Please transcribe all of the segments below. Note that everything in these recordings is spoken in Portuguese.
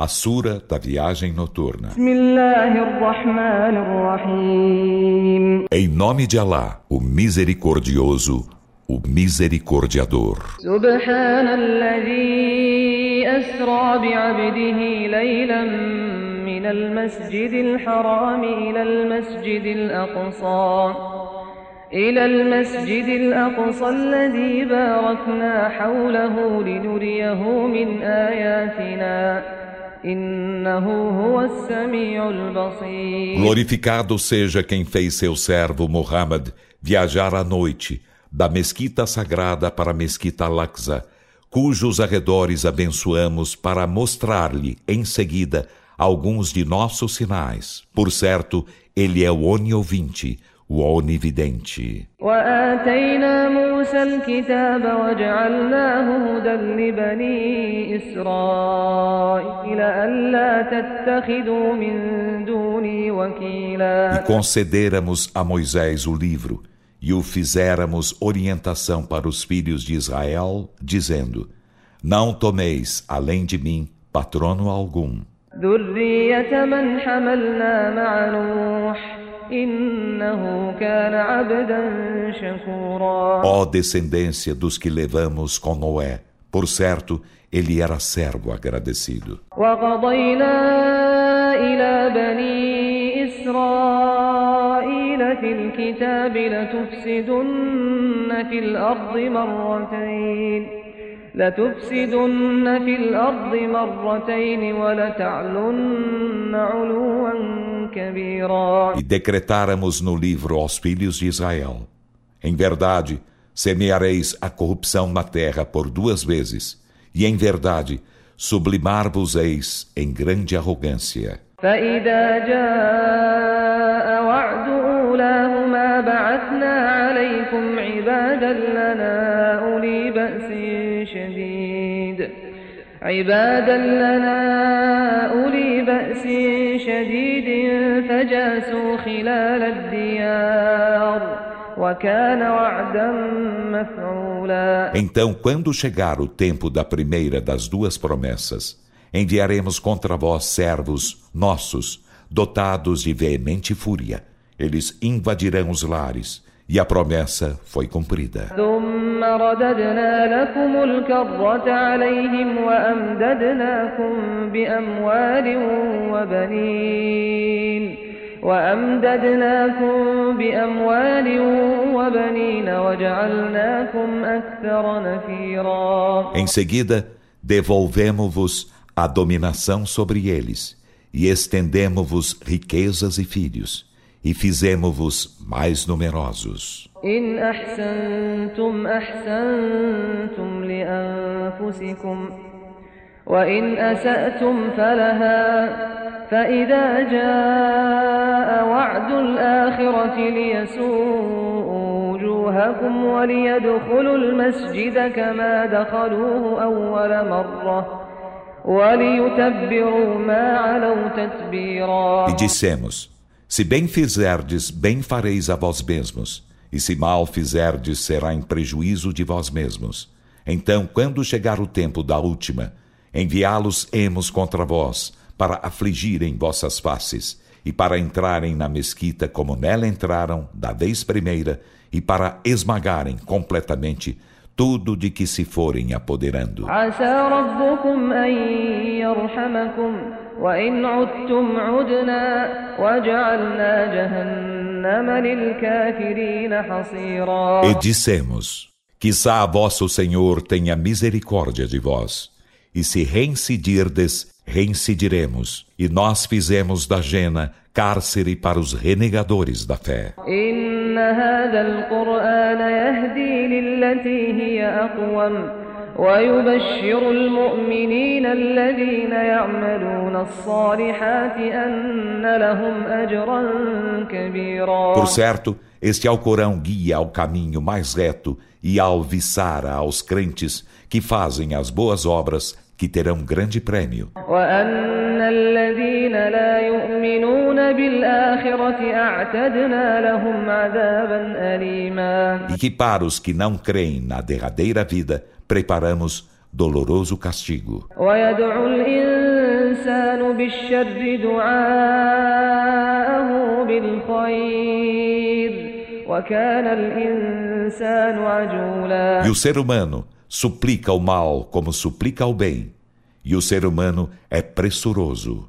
A Sura da Viagem Noturna. Em nome de Alá, o Misericordioso, o Misericordiador. من المسجد الحرام إلى المسجد الأقصى إلى المسجد الأقصى الذي باركنا حوله لنريه من آياتنا Glorificado seja quem fez seu servo Muhammad viajar à noite da mesquita sagrada para a mesquita Al-Aqsa, cujos arredores abençoamos para mostrar-lhe em seguida alguns de nossos sinais. Por certo, ele é o oniovinte, o onividente. E concederamos a Moisés o livro e o fizéramos orientação para os filhos de Israel, dizendo: Não tomeis, além de mim, patrono algum. ذرية من حملنا مع نوح إنه كان عبدا شكورا Ó descendência dos que levamos com Noé, por certo, ele era servo agradecido. وقضينا إلى بني إسرائيل في الكتاب لتفسدن في الأرض مرتين لتفسدن في الأرض مرتين ولتعلن علوا كبيرا E decretáramos no livro aos filhos de Israel Em verdade, semeareis a corrupção na terra por duas vezes e em verdade sublimar-vos-eis em grande arrogância فإذا جاء وعد أولاهما بعثنا عليكم عبادا لنا عبادا لنا أولي بأس شديد فجاسوا خلال الديار Então, quando chegar o tempo da primeira das duas promessas, enviaremos contra vós servos nossos, dotados de veemente fúria. Eles invadirão os lares e a promessa foi cumprida. Em seguida, devolvemos-vos a dominação sobre eles e estendemos-vos riquezas e filhos e fizemos-vos mais numerosos. إن أحسنتم أحسنتم لأنفسكم وإن أسأتم فلها فإذا جاء وعد الآخرة ليسوءوا وجوهكم وليدخلوا المسجد كما دخلوه أول مرة وليتبروا ما علوا تتبيرا E dissemos, se bem fizerdes, bem fareis a vós mesmos, e se mal fizerdes, será em prejuízo de vós mesmos. Então, quando chegar o tempo da última, enviá-los-emos contra vós, para afligirem vossas faces, e para entrarem na mesquita como nela entraram da vez primeira, e para esmagarem completamente tudo de que se forem apoderando. E dissemos, quizá vosso Senhor tenha misericórdia de vós, e se reincidirdes, reincidiremos, e nós fizemos da Jena cárcere para os renegadores da fé. هذا القرآن يهدي للتي هي أقوم ويبشر المؤمنين الذين يعملون الصالحات أن لهم أجرا كبيرا Por certo, este Alcorão guia ao caminho mais reto e alviçara aos crentes que fazem as boas obras que terão grande prêmio. E que para os que não creem na derradeira vida, preparamos doloroso castigo. E o ser humano suplica o mal como suplica o bem. E o ser humano é pressuroso.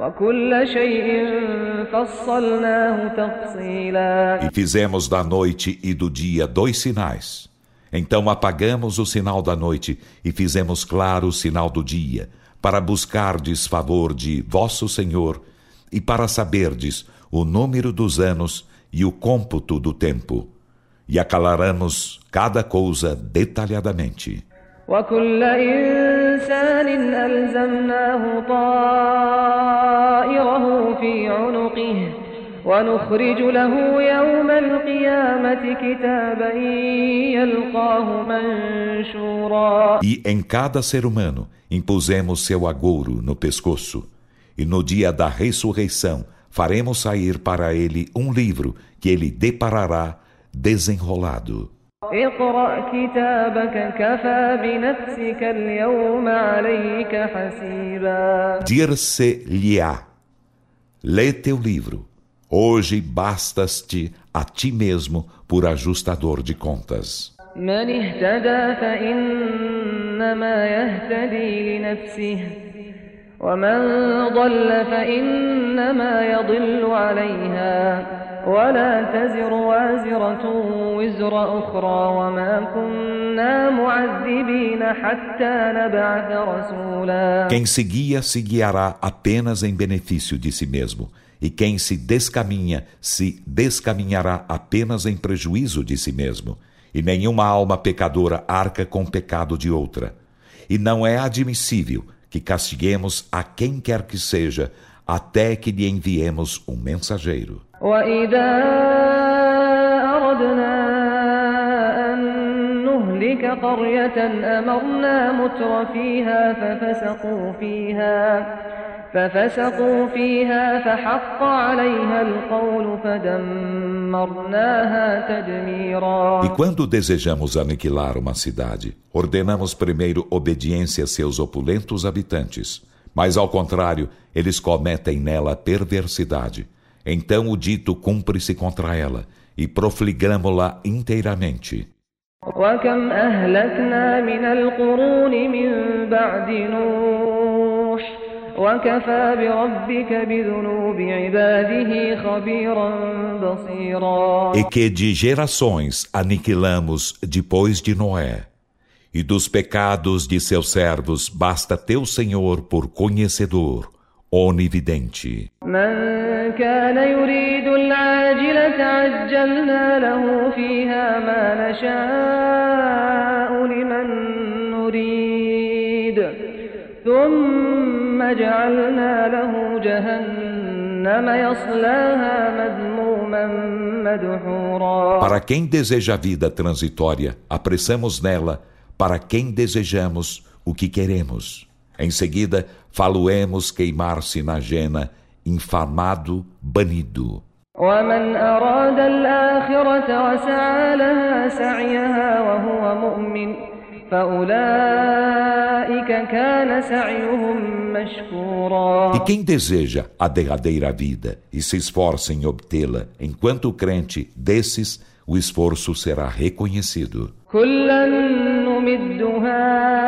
وكل شيء فصلناه تفصيلا E fizemos da noite e do dia dois sinais. Então apagamos o sinal da noite e fizemos claro o sinal do dia, para buscardes favor de vosso Senhor e para saberdes o número dos anos e o cômputo do tempo. E aclaramos cada coisa detalhadamente. وكل إنسان ألزمناه طائره ونخرج له يوم القيامة كتابا يلقاه منشورا E em cada ser humano impusemos seu agouro no pescoço. E no dia da ressurreição faremos sair para ele um livro que ele deparará desenrolado. اقرأ كتابك كفى بنفسك اليوم عليك حسيبا Dir-se-lhe-á: Lê teu livro. Hoje bastas-te a ti mesmo por ajustador de contas. من اهتدى فإنما يهتدي لنفسه ومن ضل فإنما يضل عليها ولا تزر وازرة وزر أخرى وما كنا معذبين حتى نبعث رسولا Quem se guia se guiará apenas em benefício de si mesmo, e quem se descaminha se descaminhará apenas em prejuízo de si mesmo. E nenhuma alma pecadora arca com o pecado de outra. E não é admissível que castiguemos a quem quer que seja, até que lhe enviemos um mensageiro. وإذا أردنا أن نهلك قرية أمرنا متر فيها ففسقوا فيها ففسقوا فيها فحق عليها القول فدمرناها تدميرا E quando desejamos aniquilar uma cidade, ordenamos primeiro obediência a seus opulentos habitantes. Mas ao contrário, eles cometem nela perversidade. Então o dito cumpre-se contra ela, e profligamo-la inteiramente. وكم أهلكنا من القرون من بعد نوح وكفى بربك بذنوب عباده خبيرا بصيرا E que de gerações aniquilamos depois de Noé. E dos pecados de seus servos basta teu Senhor por conhecedor, onividente. من كان يريد العاجلة عجلنا له فيها ما نشاء لمن نريد ثم جعلنا له جهنم يصلاها مذموما مدحورا Para quem deseja a vida transitória, apressamos nela, para quem desejamos o que queremos. Em seguida, faloemos queimar-se na jena, infamado, banido. ومن أراد الآخرة وسعى لها سعيها وهو مؤمن فأولئك كان سعيهم مشكورا E quem deseja a derradeira vida e se esforça em obtê-la, enquanto crente, desses, o esforço será reconhecido. كلا نمد هؤلاء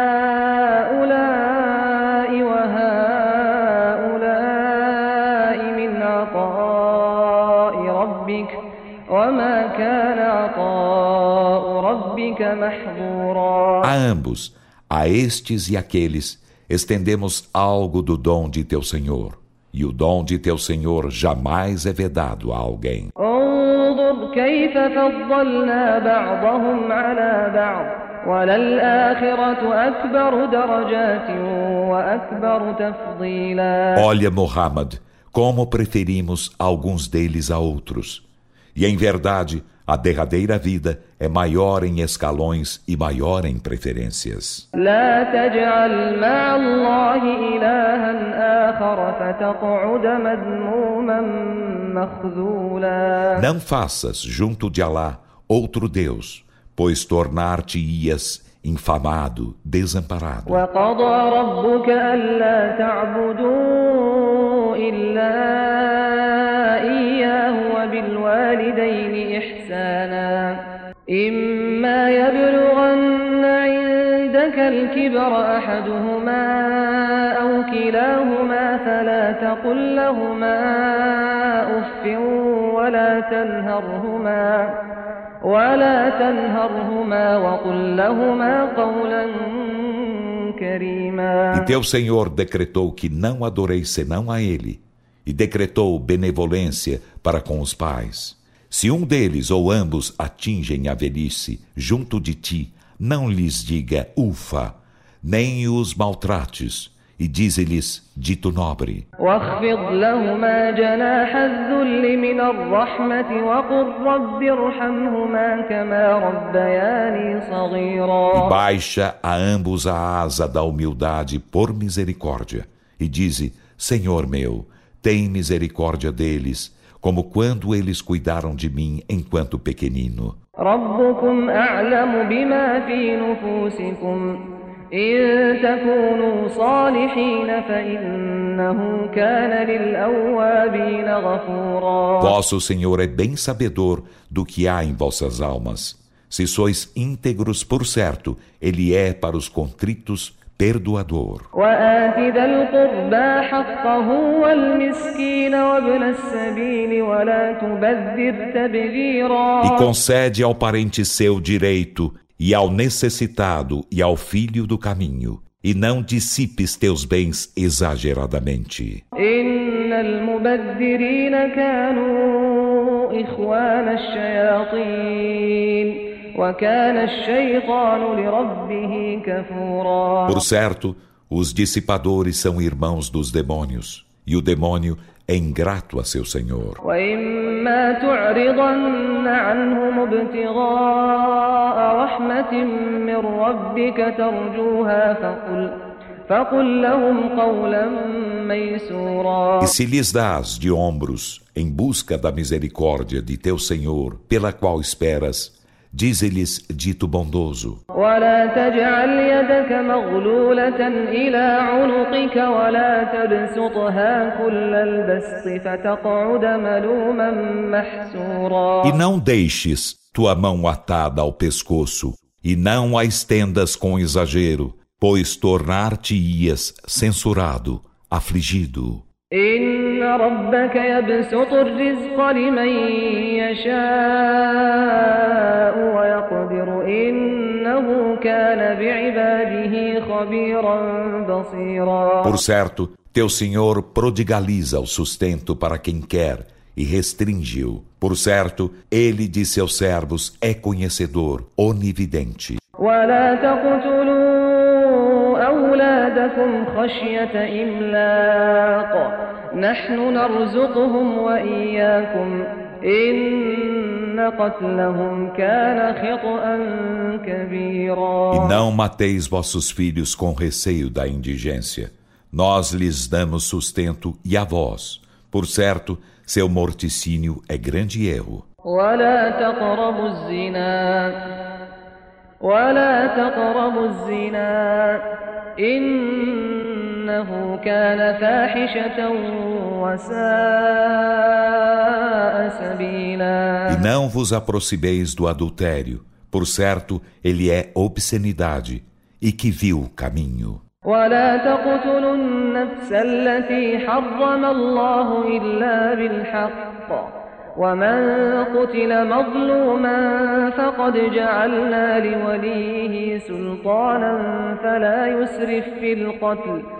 A ambos, a estes e aqueles, estendemos algo do dom de teu Senhor. E o dom de teu Senhor jamais é vedado a alguém. Olha, Muhammad, como preferimos alguns deles a outros. E em verdade, A derradeira vida é maior em escalões e maior em preferências. لا تجعل مع الله إلها آخر فتقعد مذموما مخذولا Não faças junto de Alá outro Deus, pois tornar-te-ias infamado, desamparado. وقضى ربك ألا تعبدوا إلا إياه وبالوالدين إحسانا. إما يبلغن عندك الكبر أحدهما أو كلاهما فلا تقل لهما أف ولا تنهرهما ولا تنهرهما وقل لهما قولا E teu Senhor decretou que não adoreis senão a Ele, e decretou benevolência para com os pais. Se um deles ou ambos atingem a velhice junto de ti, não lhes diga ufa, nem os maltrates, e dize-lhes dito nobre. واخفض لهما جناح الذل من الرحمة وقل رب ارحمهما كما ربياني E صغيرا baixa a ambos a asa da humildade por misericórdia, e dize: Senhor meu, tem misericórdia deles, como quando eles cuidaram de mim enquanto pequenino. ربكم أعلم بما في نفوسكم إن تكونوا صالحين فإنه كان للأوابين غفورا Vosso Senhor é bem sabedor do que há em vossas almas. Se sois íntegros, por certo, Ele é para os contritos perdoador. وآت ذا القربى حقه والمسكين وابن السبيل ولا تبذر تبذيرا E concede ao parente seu direito, e ao necessitado e ao filho do caminho, e não dissipes teus bens exageradamente. Por certo, os dissipadores são irmãos dos demônios, e o demônio é ingrato a seu Senhor. E se lhes dás de ombros em busca da misericórdia de teu Senhor, pela qual esperas, Diz-lhes dito bondoso: E não deixes tua mão atada ao pescoço, e não a estendas com exagero, pois tornar-te-ias censurado, afligido. إن ربك يبسط الرزق لمن يشاء ويقدر إنه كان بعباده خبيرا بصيرا Por certo, teu Senhor prodigaliza o sustento para quem quer e restringe-o. Por certo, ele de seus servos é conhecedor, onividente. ولا تقتلوا أولادكم خشية إملاق نحن نرزقهم وإياكم إن قتلهم كان خطأ كبيرا E não mateis vossos filhos com receio da indigência. Nós lhes damos sustento e a vós. Por certo, seu morticínio é grande erro. ولا تقربوا الزنا ولا تقربوا الزنا إنه كان فاحشة وساء سبيلا E não vos aproximeis do adultério. Por certo, ele é obscenidade e que viu o caminho. ولا تقتلوا النفس التي حرم الله إلا بالحق ومن قتل مظلوما فقد جعلنا لوليه سلطانا فلا يسرف في القتل إنه كان منصورا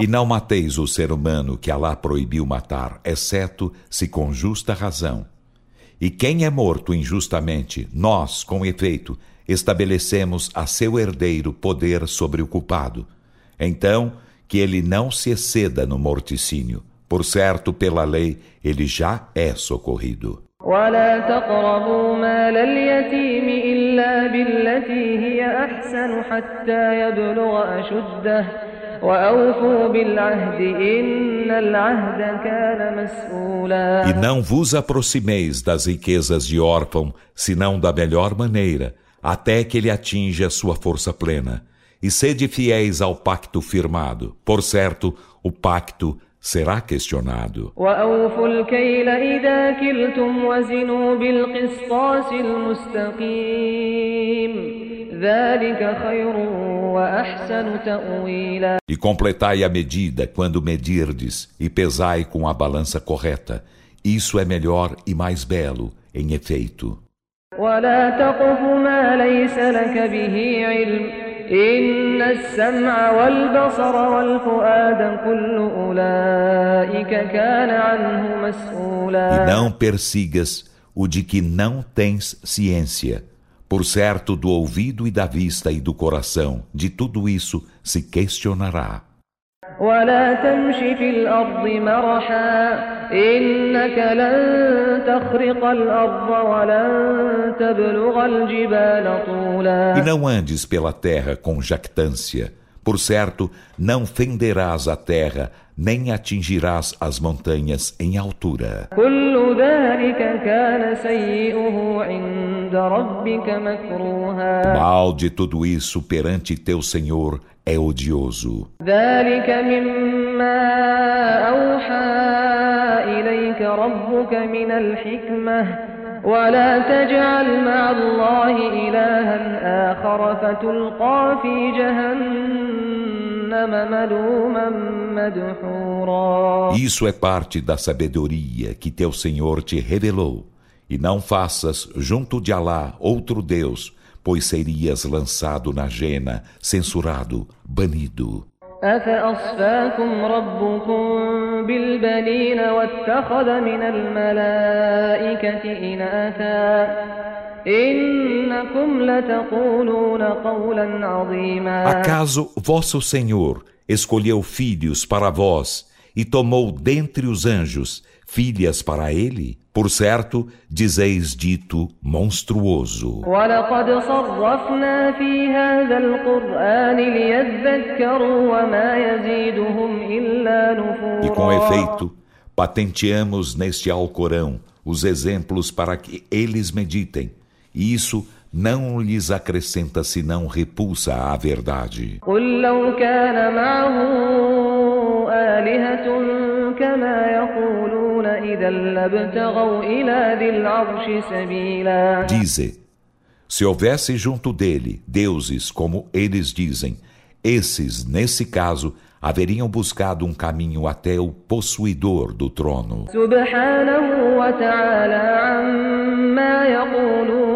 e não mateis o ser humano que Alá proibiu matar, exceto se com justa razão. E quem é morto injustamente, nós, com efeito, estabelecemos a seu herdeiro poder sobre o culpado. Então, que ele não se exceda no morticínio, Por certo, pela lei, ele já é socorrido. ولا تقربوا مال اليتيم إلا بالتي هي أحسن حتى يبلغ أشده وأوفوا بالعهد إن العهد كان مسؤولا E não vos aproximeis das riquezas de órfão, senão da melhor maneira, até que ele atinja sua força plena. E sede fiéis ao pacto firmado. Por certo, o pacto será questionado. وأوفوا الكيل إذا كلتم وزنوا بالقسطاس المستقيم ذلك خير وأحسن تأويلا E completai a medida quando medirdes, e pesai com a balança correta. Isso é melhor e mais belo, em efeito. ولا تقف ما ليس لك به علم إن السمع والبصر والفؤاد كل أولئك كان عنه E مسؤولا não persigas o de que não tens ciência. Por certo, do ouvido e da vista e do coração, de tudo isso se questionará. ولا تمش في الأرض مرحا إنك لن تخرق الأرض ولن تبلغ الجبال E طولا não andes pela terra com jactância. Por certo, não fenderás a terra, nem atingirás as montanhas em altura. كل ذلك كان سيئه عند ربك مكروها Mal de tudo isso perante teu Senhor é odioso. ذلك مما أوحى إليك ربك من الحكمة ولا تجعل مع الله إلها آخر فتلقى في جهنم ملوما مدحورا Isso é parte da sabedoria que teu Senhor te revelou. E não faças junto de Alá outro Deus, pois serias lançado na jena, censurado, banido. أفأصفاكم ربكم بالبنين واتخذ من الملائكة إناثا إنكم لتقولون قولا عظيما Acaso vosso Senhor escolheu filhos para vós e tomou dentre os anjos filhas para ele? Por certo, dizeis dito monstruoso. ولقد صرفنا في هذا القرآن ليذكروا وما يزيدهم إلا E com نفورا efeito, patenteamos neste Alcorão os exemplos para que eles meditem, e isso não lhes acrescenta senão repulsa à verdade. قل لو كان معه آلهة كما يقولون Dize, se houvesse junto dele deuses como eles dizem, esses, nesse caso, haveriam buscado um caminho até o possuidor do trono. Subhanahu wa ta'ala amma yaqulun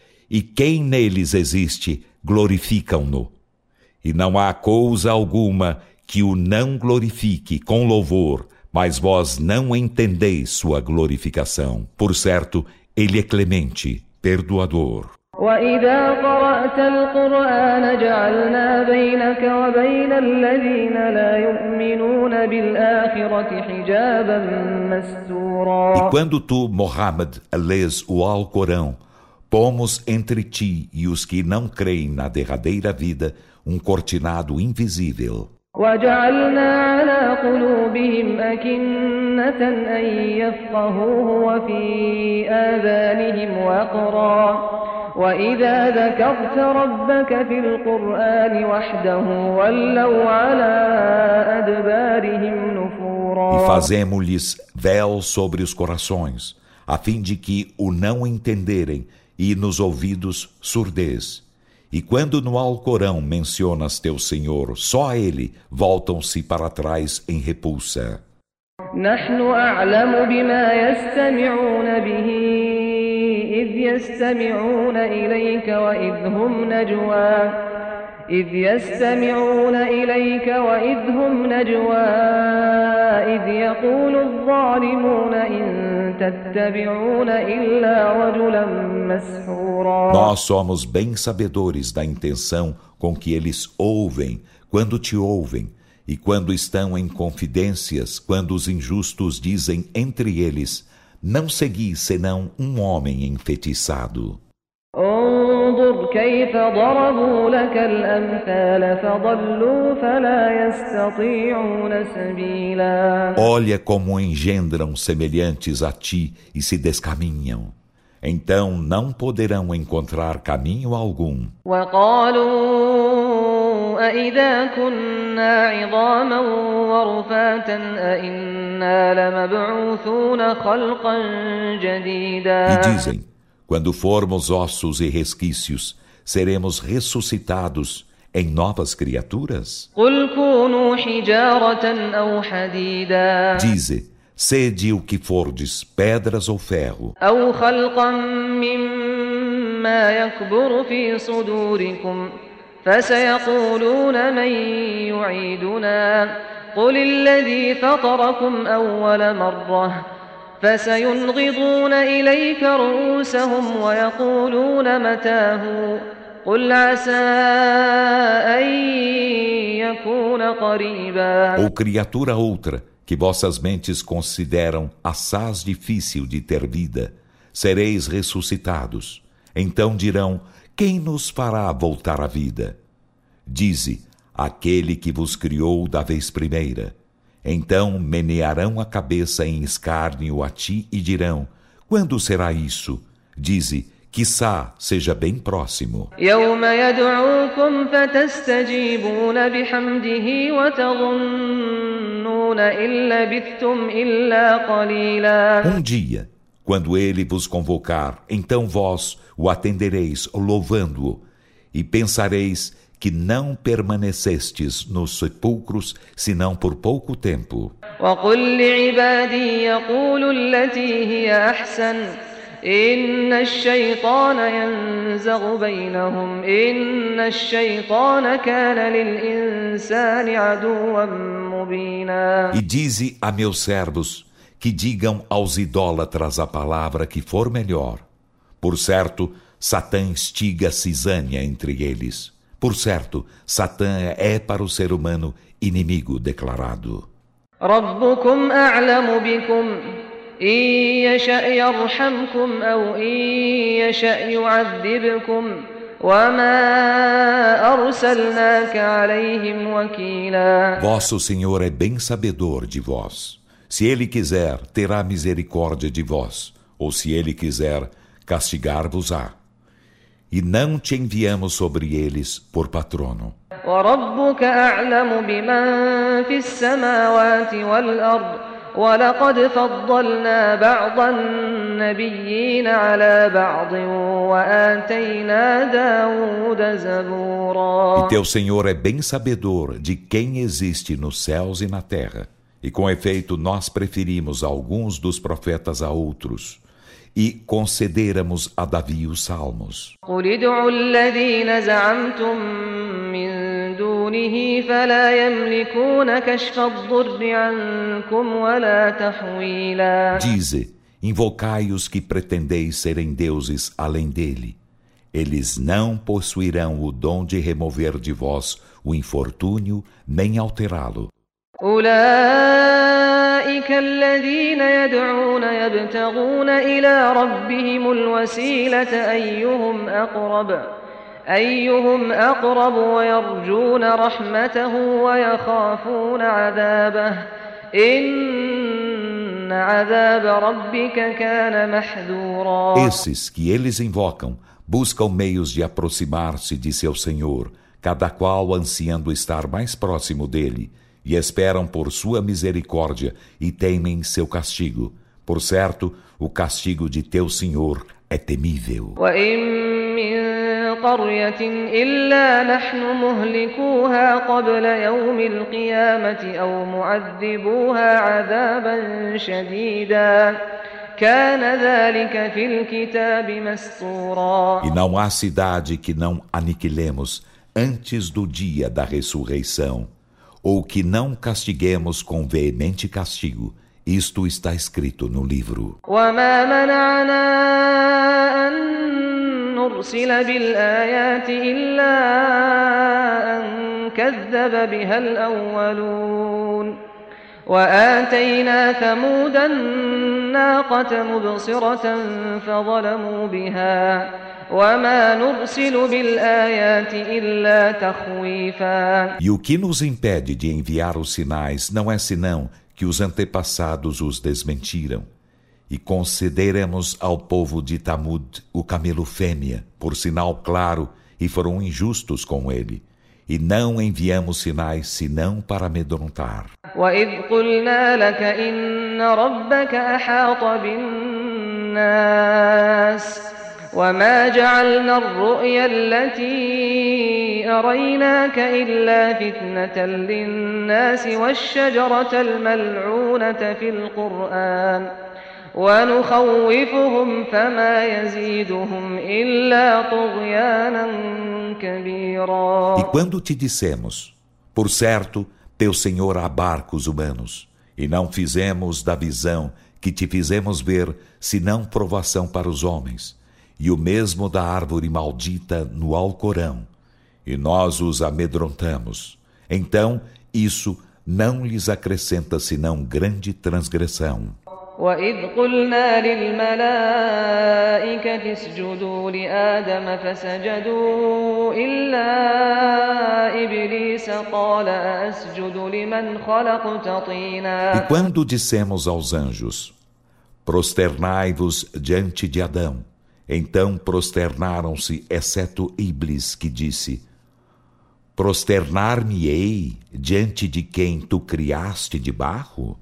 e quem neles existe, glorificam-no. E não há coisa alguma que o não glorifique com louvor, mas vós não entendeis sua glorificação. Por certo, ele é clemente, perdoador. وإذا قرأت القرآن جعلنا بينك وبين الذين لا يؤمنون بالآخرة حجابا مستورا E quando tu, Mohammed, lês o Alcorão, pomos entre ti e os que não creem na derradeira vida um cortinado invisível. وجعلنا على قلوبهم أكنة أن يفقهوه وفي آذانهم وقرا وإذا ذكرت ربك في القرآن وحده ولوا على أدبارهم E نفورا fazemos-lhes véu sobre os corações, a fim de que o não entenderem, e nos ouvidos surdez. E quando no Alcorão mencionas teu Senhor, só a ele voltam-se para trás em repulsa. نحن أعلم بما يستمعون به إذ يستمعون إليك وإذ هم نجوى إذ يستمعون إليك وإذ هم نجوى إذ يقول الظالمون إن nós somos bem sabedores da intenção com que eles ouvem quando te ouvem e quando estão em confidências, quando os injustos dizem entre eles: Não segui senão um homem enfeitiçado. انظر كيف ضربوا لك الأمثال فضلوا فلا يستطيعون سبيلا Olha como engendram semelhantes a ti e se descaminham. Então não poderão encontrar caminho algum. وقالوا أإذا كنا عظاما ورفاتا أإنا لمبعوثون خلقا جديدا E dizem: Quando formos ossos e resquícios, seremos ressuscitados em novas criaturas? قل كونوا حجارة أو حديدا Dize: Sede o que fordes, pedras ou ferro, أو خلقا مما يكبر في صدوركم فسيقولون من يعيدنا قل الذي فطركم أول مرة فسينغضون إليك رؤوسهم ويقولون متاه قل عسى أن يكون قريبا ou criatura outra que vossas mentes consideram assaz difícil de ter vida, sereis ressuscitados. Então dirão: Quem nos fará voltar à vida? Dize: Aquele que vos criou da vez primeira. Então menearão a cabeça em escárnio a ti e dirão: Quando será isso? Dize: Quissá seja bem próximo. Um dia, quando ele vos convocar, então vós o atendereis louvando-o, e pensareis que não permanecestes nos sepulcros senão por pouco tempo. E dize a meus servos que digam aos idólatras a palavra que for melhor. Por certo, Satã instiga cisânia entre eles. Por certo, Satã é para o ser humano inimigo declarado. ربكم أعلم بكم إن يشأ يرحمكم أو إن يشأ يعذبكم وما أرسلناك عليهم وكيلا Vosso Senhor é bem sabedor de vós. Se ele quiser, terá misericórdia de vós, ou se ele quiser, castigar-vos-á. E não te enviamos sobre eles por patrono. وربك أعلم بمن في السماوات والأرض ولقد فضلنا بعض النبيين على بعض وآتينا داود زبورا E teu Senhor é bem sabedor de quem existe nos céus e na terra. E com efeito, nós preferimos alguns dos profetas a outros. e concederamos a Davi os salmos. Dize, invocai os que pretendeis serem deuses além dele. Eles não possuirão o dom de remover de vós o infortúnio, nem alterá-lo. أولئك الذين يدعون يبتغون إلى ربهم الوسيلة أيهم أقرب أيهم أقرب ويرجون رحمته ويخافون عذابه إن عذاب ربك كان محذورا Esses que eles invocam buscam meios de aproximar-se de seu Senhor, cada qual ansiando estar mais próximo dele, e esperam por sua misericórdia e temem seu castigo. Por certo, o castigo de teu Senhor é temível. وإن من قرية إلا نحن مهلكوها قبل يوم القيامة أو معذبوها عذابا شديدا كان ذلك في الكتاب مسطورا E não há cidade que não aniquilemos antes do dia da ressurreição, ou que não castiguemos com veemente castigo. Isto está escrito no livro. وما منعنا أن نرسل بالآيات إلا أن كذب بها الأولون وآتينا ثمود الناقة مبصرة فظلموا بها وما نرسل بالآيات إلا تخويفا E o que nos impede de enviar os sinais não é senão que os antepassados os desmentiram. E concederemos ao povo de Tamud o camelo fêmea, por sinal claro, e foram injustos com ele. E não enviamos sinais senão para amedrontar. وما جعلنا التي أريناك إلا فتنة للناس والشجرة الملعونة في القرآن ونخوفهم فما يزيدهم إلا طغيانا E quando te dissemos, por certo, teu Senhor abarca os humanos, e não fizemos da visão que te fizemos ver, senão provação para os homens, e o mesmo da árvore maldita no Alcorão, e nós os amedrontamos. Então, isso não lhes acrescenta senão grande transgressão. وإذ قلنا للملائكة اسجدوا لآدم فسجدوا إلا إبليس قال أسجد لمن خلقت E طينا quando dissemos aos anjos, prosternai-vos diante de Adão, então prosternaram-se, exceto Iblis, que disse, Prosternar-me-ei diante de quem tu criaste de barro?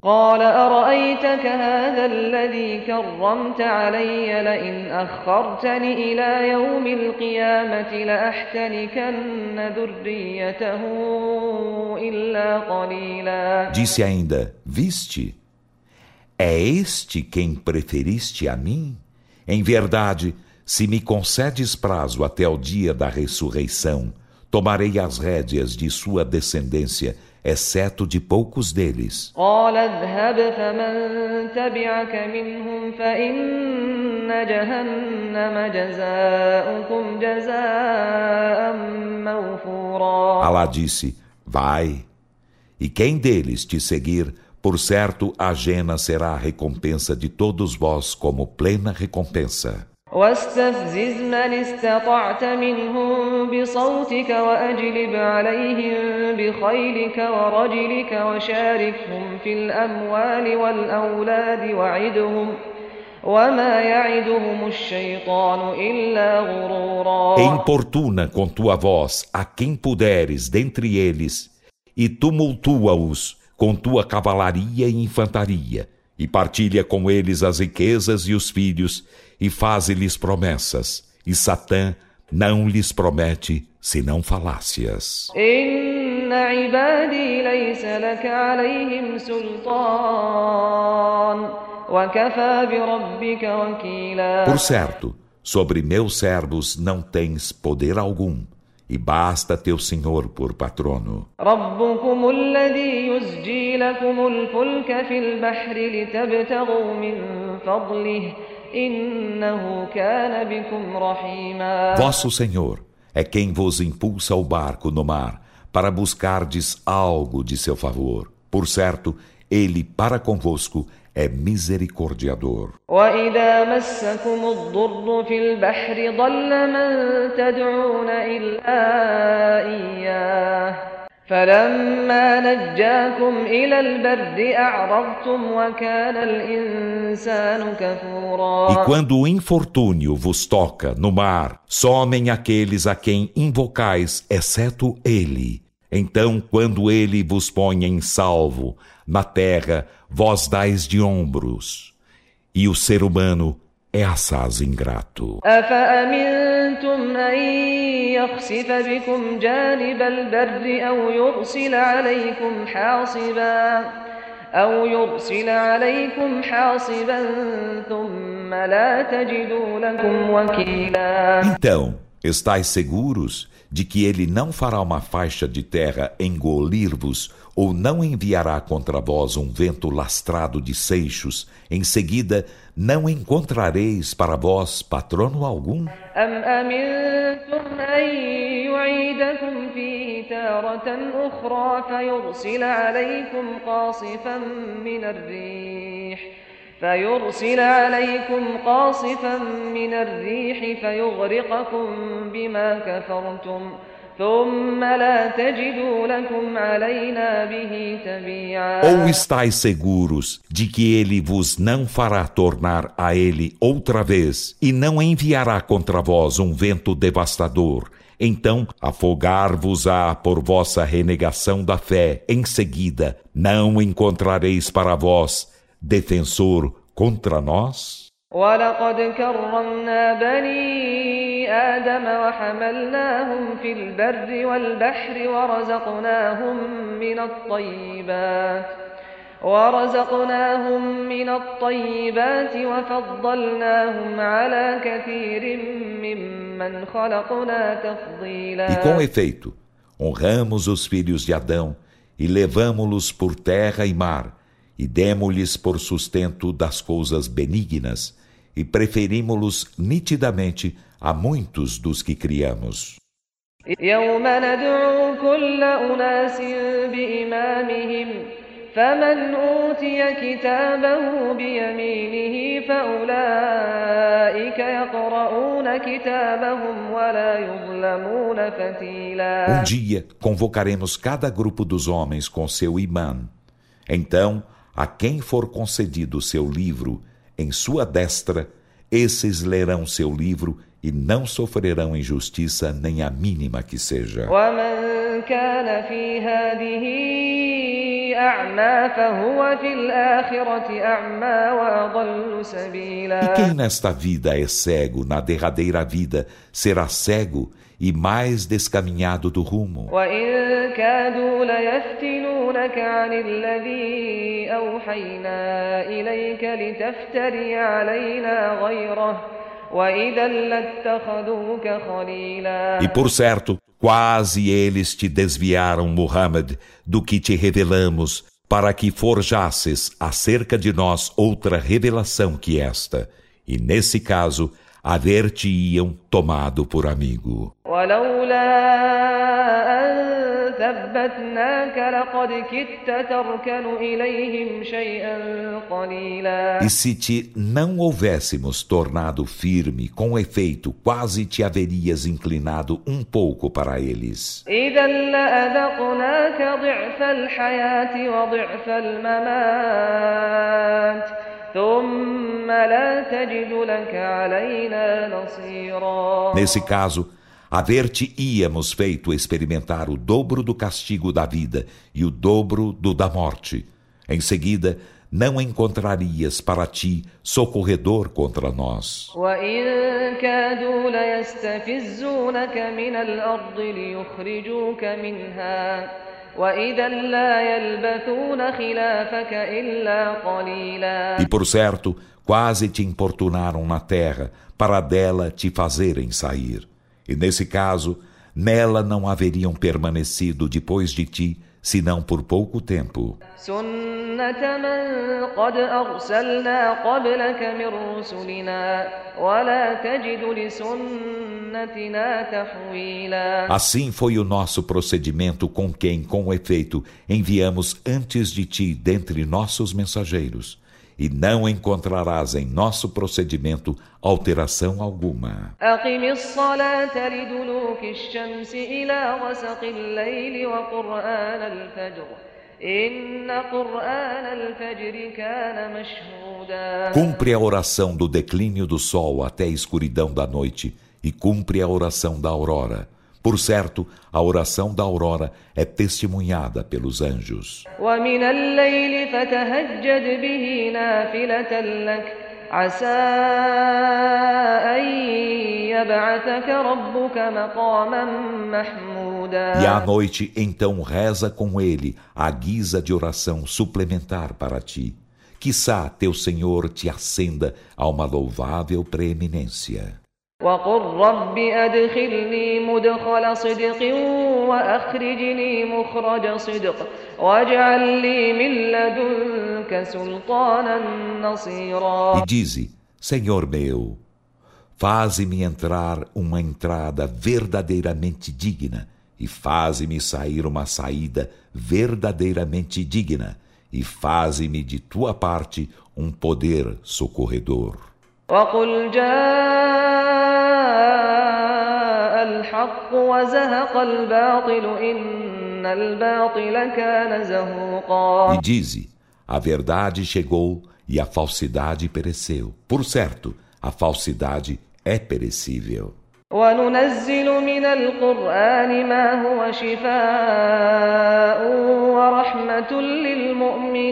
Disse ainda: Viste? É este quem preferiste a mim? Em verdade, se me concedes prazo até o dia da ressurreição, tomarei as rédeas de sua descendência, exceto de poucos deles. Alá disse: Vai, e quem deles te seguir, por certo, a Jena será a recompensa de todos vós como plena recompensa. واستفزز من استطعت منهم بصوتك وأجلب عليهم بخيلك ورجلك وشاركهم في الأموال والأولاد وعدهم وما يعدهم الشيطان إلا غرورا Importuna com tua voz a quem puderes dentre eles, e tumultua-os com tua cavalaria e infantaria, e partilha com eles as riquezas e os filhos, e faze-lhes promessas, e Satã não lhes promete senão falácias. Por certo, sobre meus servos não tens poder algum e basta teu Senhor por patrono. Vosso Senhor é quem vos impulsa o barco no mar, para buscardes algo de seu favor. Por certo, Ele para convosco é misericordiador. وإذا مسكم الضر في البحر ضل من تدعون إلا إياه فلما نجاكم إلى البر أعرضتم وكان الإنسان كفورا E quando o infortúnio vos toca no mar, somem aqueles a quem invocais, exceto ele. Então, quando ele vos põe em salvo na terra, vós dais de ombros. E o ser humano é assaz ingrato. أفأمنتم أن يخسف بكم جانب البر أو يرسل عليكم حاصبا أو يرسل عليكم حاصبا ثم لا تجدوا لكم وكيلا Então, estáis seguros de que ele não fará uma faixa de terra engolir-vos ou não enviará contra vós um vento lastrado de seixos, em seguida não encontrareis para vós patrono algum? فيرسل عليكم قاصفا من الريح فيغرقكم بما كفرتم Ou estáis seguros de que ele vos não fará tornar a ele outra vez, e não enviará contra vós um vento devastador, então afogar-vos-á por vossa renegação da fé, em seguida não encontrareis para vós defensor contra nós? ولقد كرمنا بني آدم وحملناهم في البر والبحر ورزقناهم من الطيبات ورزقناهم من الطيبات وفضلناهم على كثير ممن خلقنا تفضيلا E com efeito, honramos os filhos de Adão e levamo-los por terra e mar e demo-lhes por sustento das coisas benignas e preferimos-los nitidamente a muitos dos que criamos. يوم ندعو كل أناس بإمامهم فمن أوتي كتابه بيمينه فأولئك يقرؤون كتابهم ولا يظلمون فتيلا Um dia convocaremos cada grupo dos homens com seu imã. Então, a quem for concedido seu livro em sua destra, esses lerão seu livro e não sofrerão injustiça nem a mínima que seja. ومن كان في هذه e quem nesta vida é cego, na derradeira vida, será cego e mais descaminhado do rumo. E por certo, quase eles te desviaram, Muhammad, do que te revelamos, para que forjasses acerca de nós outra revelação que esta. E nesse caso, haver-te-iam tomado por amigo. E se te não houvéssemos tornado firme, com efeito, quase te haverias inclinado um pouco para eles. Nesse caso, haver-te-íamos feito experimentar o dobro do castigo da vida e o dobro do da morte. Em seguida, não encontrarias para ti socorredor contra nós. E por certo, quase te importunaram na terra para dela te fazerem sair. E nesse caso, nela não haveriam permanecido depois de ti senão por pouco tempo. Assim foi o nosso procedimento com quem, com efeito, enviamos antes de ti dentre nossos mensageiros e não encontrarás em nosso procedimento alteração alguma. Cumpre a oração do declínio do sol até a escuridão da noite, e cumpre a oração da aurora. Por certo, a oração da aurora é testemunhada pelos anjos. E à noite, então, reza com ele a guisa de oração suplementar para ti. Quissá teu Senhor te acenda a uma louvável preeminência. وقل رب أدخلني مدخل صدق وأخرجني مخرج صدق واجعل لي من لدنك سلطانا نصيرا E dize: Senhor meu, faze-me entrar uma entrada verdadeiramente digna, e faze-me sair uma saída verdadeiramente digna, e faze-me de tua parte um poder socorredor. وقل جاء الحق وزهق الباطل إن الباطل كان زهوقا E dize: A verdade chegou e a falsidade pereceu. Por certo, a falsidade é perecível. وننزل من القرآن ما هو شفاء ورحمة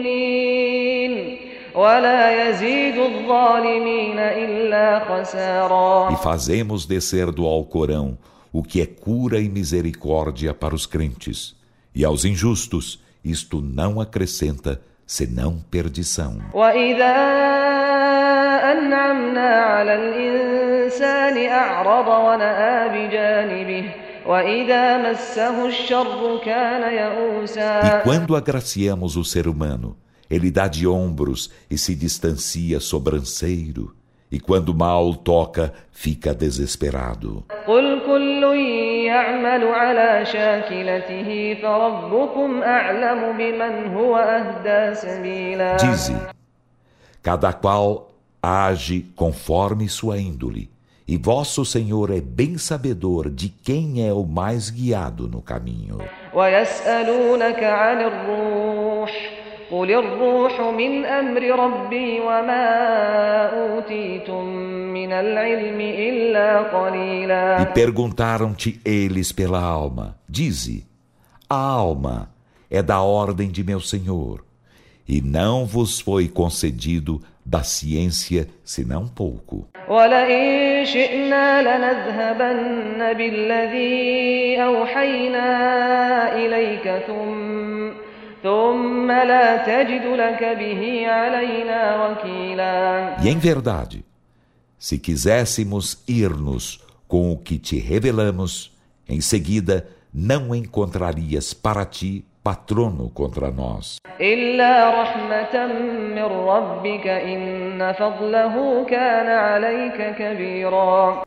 للمؤمنين ولا يزيد الظالمين إلا خسارا E fazemos descer do Alcorão o que é cura e misericórdia para os crentes, e aos injustos isto não acrescenta senão perdição. E quando agraciamos o ser humano, ele dá de ombros e se distancia sobranceiro, e quando mal toca, fica desesperado. Qul يعمل على شاكلته فربكم أعلم بمن هو أهدى سبيلا Dize: Cada qual age conforme sua índole, e vosso Senhor é bem sabedor de quem é o mais guiado no caminho. ويسألونك عن الروح قل الروح من أمر ربي وما أوتيتم من العلم إلا E قليلا perguntaram-te eles pela alma. Dize: A alma é da ordem de meu Senhor, e não vos foi concedido da ciência senão pouco. e em verdade, se quiséssemos ir-nos com o que te revelamos, em seguida não encontrarias para ti patrono contra nós.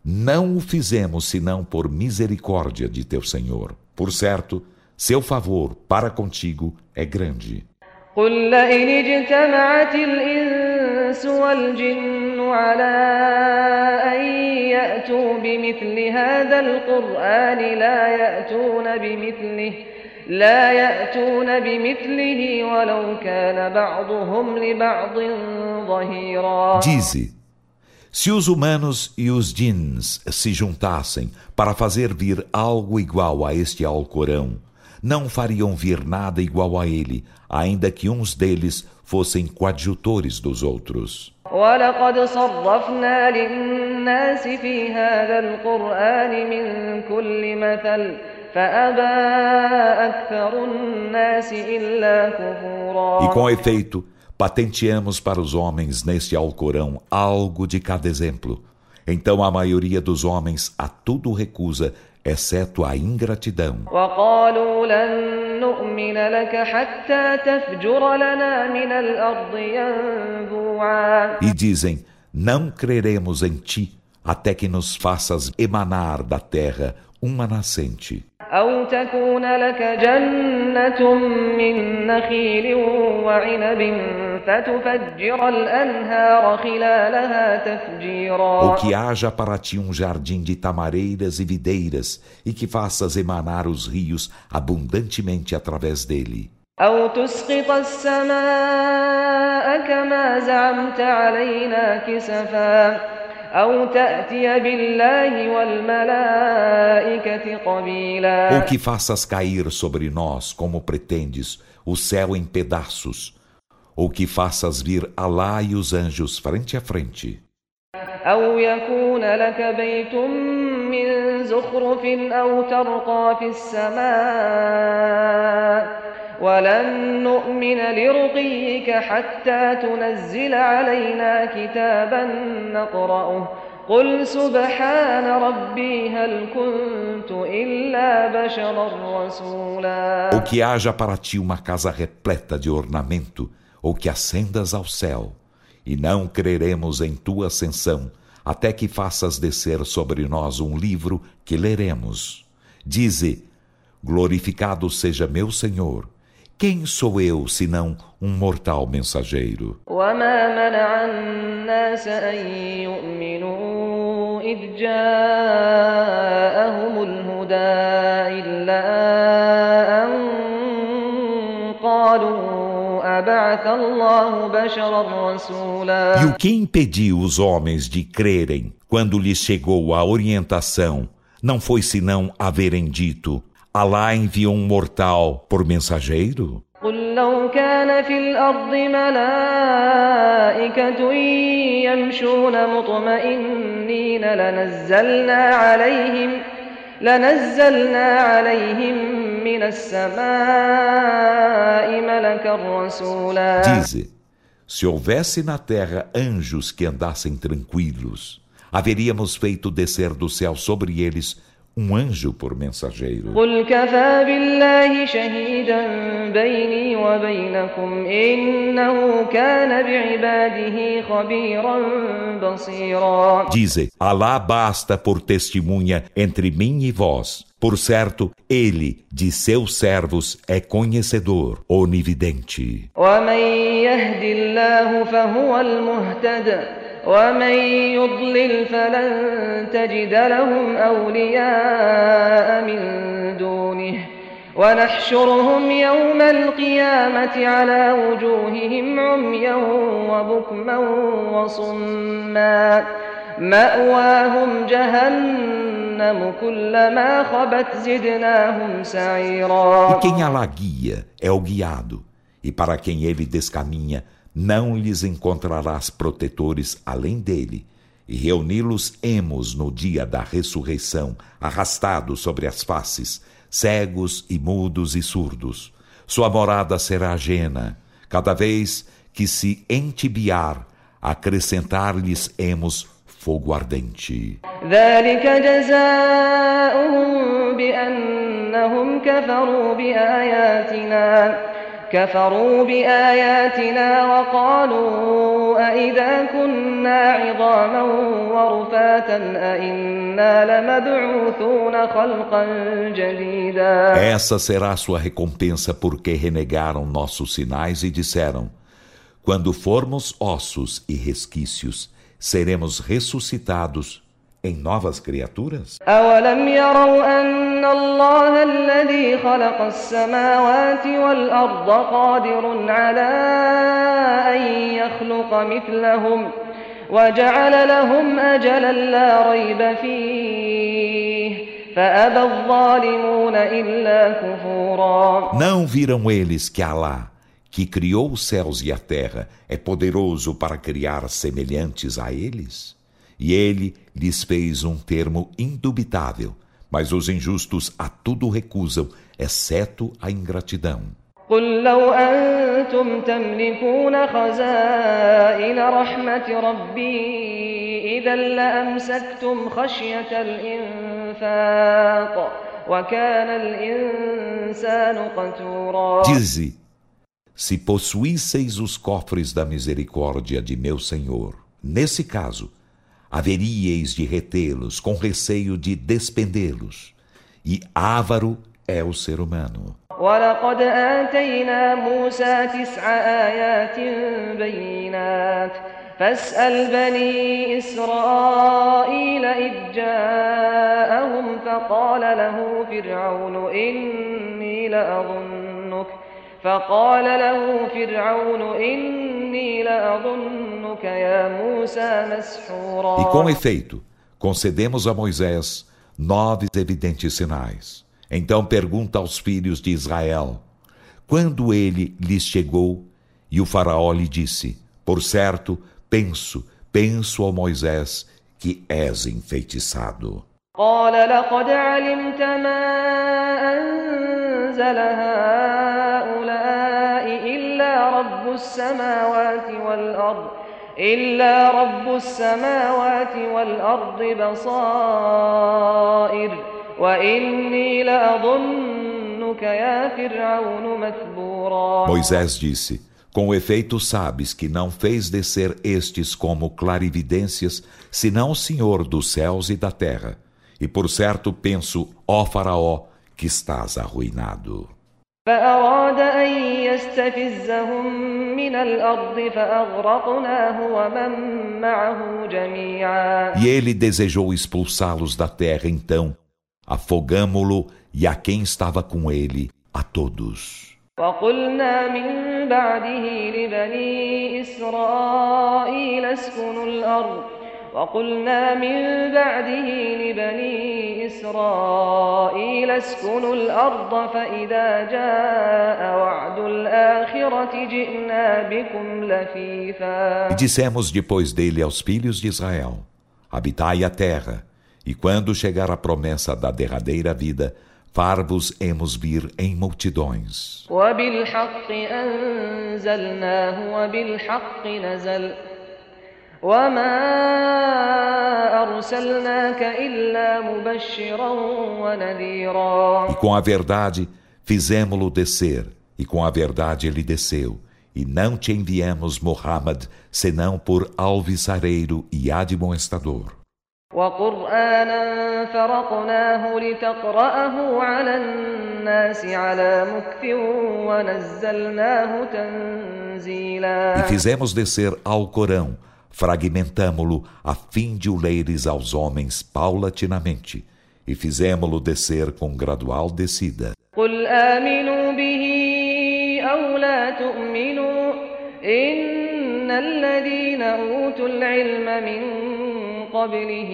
Não o fizemos senão por misericórdia de teu Senhor. Por certo, seu favor para contigo é grande. قل لئن اجتمعت الإنس والجن على أن يأتوا بمثل هذا القرآن لا يأتون بمثله لا يأتون بمثله ولو كان بعضهم لبعض ظهيرا Dize: Se os humanos e os jins se juntassem para fazer vir algo igual a este Alcorão, não fariam vir nada igual a ele, ainda que uns deles fossem coadjutores dos outros. ولقد صرفنا للناس في هذا القرآن من كل مثل فأبى أكثر الناس إلا كفورا E com efeito, patenteamos para os homens neste Alcorão algo de cada exemplo. Então a maioria dos homens a tudo recusa, exceto a ingratidão. E dizem: Não creremos em ti até que nos faças emanar da terra uma nascente. أو تكون لك جنة من نخيل وعنب فتفجر الأنهار خلالها تفجيرا Ou que haja para ti um jardim de tamareiras e videiras, e que faças emanar os rios abundantemente através dele. أو تسقط السماء كما زعمت علينا كسفا أو تأتي بالله والملائكة قبيلا Ou que faças cair sobre nós, como pretendes, o céu em pedaços. ou que faças vir Alá e os anjos frente a frente. أو يكون لك بيت من زخرف أو ترقى في السماء ولن نؤمن لرقيك حتى تنزل علينا كتابا نقرأه قل سبحان ربي هل كنت إلا بشرا رسولا Ou que haja para ti uma casa repleta de ornamento, ou que ascendas ao céu, e não creremos em tua ascensão, até que faças descer sobre nós um livro que leremos. Dize: Glorificado seja meu Senhor. Quem sou eu senão um mortal mensageiro? وما منع الناس أن يؤمنوا إذ جاءهم الهدى إلا أن قالوا أبعث الله بشرا رسولا E o que impediu os homens de crerem quando lhes chegou a orientação não foi senão haverem dito: Alá enviou um mortal por mensageiro? قل لو كان في الأرض ملائكة يمشون مطمئنين لنزلنا عليهم لنزلنا عليهم من السماء ملكا رسولا Dize: Se houvesse na terra anjos que andassem tranquilos, haveríamos feito descer do céu sobre eles um anjo por mensageiro. قل كفى بالله شهيدا بيني وبينكم إنه كان بعباده خبيرا بصيرا Dize: Alá basta por testemunha entre mim e vós. Por certo, ele de seus servos é conhecedor, onividente. ومن يهد الله فهو المهتد ومن يضلل فلن تجد لهم أولياء من دونه. ونحشرهم يوم القيامة على وجوههم عميا وبكما وصما. مأواهم جهنم كلما خبت زدناهم E سعيرا quem Alá guia é o guiado, e para quem ele descaminha, não lhes encontrarás protetores além dele. E reuni-los-emos no dia da ressurreição, arrastados sobre as faces, cegos e mudos e surdos. Sua morada será ajena. Cada vez que se entibiar, acrescentar-lhes-emos fogo ardente. ذلك جزاؤهم بأنهم كفروا بآياتنا كفروا بآياتنا وقالوا أئذا كنا عظاما ورفاتا أئنا لمبعوثون خلقا جديدا Essa será a sua recompensa porque renegaram nossos sinais e disseram: Quando formos ossos e resquícios, seremos ressuscitados em novas criaturas? أولم يروا أن الله الذي خلق السماوات والأرض قادر على أن يخلق مثلهم وجعل لهم أجلا لا ريب فيه فأبى الظالمون إلا كفورا Não viram eles que Alá, que criou os céus e a terra, é poderoso para criar semelhantes a eles? E ele lhes fez um termo indubitável, mas os injustos a tudo recusam, exceto a ingratidão. قل لو أنتم تملكون خزائن رحمة ربي إذا لأمسكتم خشية الإنفاق وكان الإنسان قتورا Dize: Se possuísseis os cofres da misericórdia de meu Senhor, nesse caso, haveríeis de retê-los com receio de despendê-los. E ávaro é o ser humano. ولقد آتينا موسى تسع آيات بينات فاسأل بني إسرائيل إذ جاءهم فقال له فرعون إني لأظنك فقال له فرعون إني لأظنك يا موسى مسحورا E com efeito, concedemos a Moisés nove evidentes sinais. Então pergunta aos filhos de Israel: Quando ele lhes chegou E o faraó lhe disse, por certo, penso, penso, ó Moisés, que és enfeitiçado. قال لقد علمت ما أنزل هؤلاء إلا رب السماوات والأرض إلا رب السماوات والأرض بصائر وإني لأظنك يا فرعون مثبورا Moisés disse, com efeito sabes que não fez descer estes como clarividências, senão o Senhor dos céus e da terra. E por certo penso, ó Faraó, que estás arruinado. فأراد أن يستفزهم من الأرض فأغرقناه ومن معه جميعا E ele desejou expulsá-los da terra, então afogamo-lo e a quem estava com ele, a todos. وقلنا من بعده لبني إسرائيل اسكنوا الأرض وقلنا من بعده لبني إسرائيل اسكنوا الأرض فإذا جاء وعد الآخرة جئنا بكم لفيفا E dissemos depois dele aos filhos de Israel: Habitai a terra, e quando chegar a promessa da derradeira vida, far-vos hemos vir em multidões. وبالحق أنزلناه وبالحق نزل وما أرسلناك إلا مبشرا ونذيرا E com a verdade fizemo-lo descer, e com a verdade ele desceu. E não te enviamos Muhammad senão por alviçareiro e admoestador. وقرآنا فرقناه لتقرأه على الناس على مكث ونزلناه تنزيلا E fizemos descer ao Corão, fragmentamo-lo a fim de o leires aos homens paulatinamente, e fizemo-lo descer com gradual descida. قل آمنوا به أو لا تؤمنوا إن الذين أوتوا العلم من قبله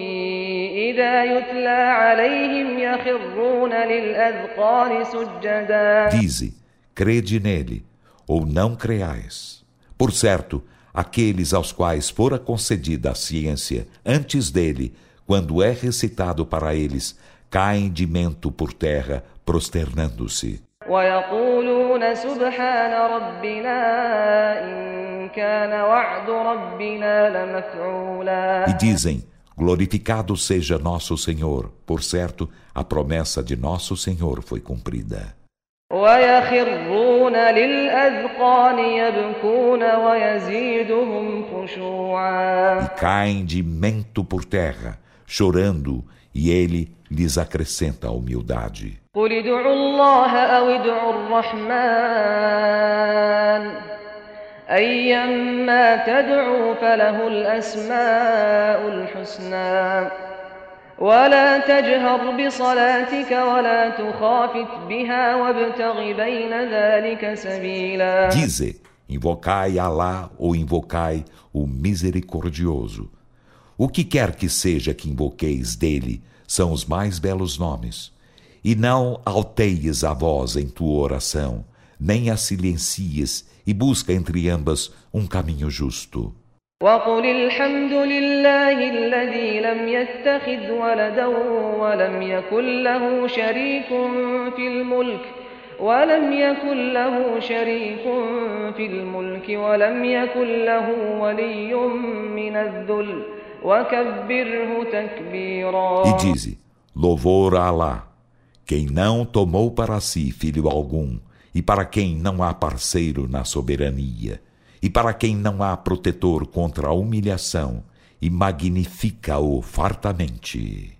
إذا يتلى عليهم يخرون للأذقان سجدا Dize, crede nele, ou não creais. Por certo, aqueles aos quais fora concedida a ciência antes dele, quando é recitado para eles, caem de mento por terra, prosternando-se. E dizem: Glorificado seja nosso Senhor. Por certo, a promessa de nosso Senhor foi cumprida. ويخرون للأذقان يبكون ويزيدهم خشوعا E caem de mento por terra, chorando, e ele lhes acrescenta a humildade. قل ادعوا الله أو ادعوا الرحمن أيما تدعوا فله الأسماء الحسنى ولا تجهر بصلاتك ولا تخافت بها وابتغ بين ذلك سبيلا Dize, invocai Alá ou invocai o Misericordioso. O que quer que seja que invoqueis dele são os mais belos nomes. E não alteies a voz em tua oração, nem a silencies, e busca entre ambas um caminho justo. وقل الحمد لله الذي لم يتخذ ولدا ولم يكن له شريك في الملك ولم يكن له شريك في الملك ولم يكن له ولي من الذل وكبره تكبيرا E dize: Louvor a Alá, quem não tomou para si filho algum, e para quem não há parceiro na soberania, e para quem não há protetor contra a humilhação, e magnifica-o fartamente.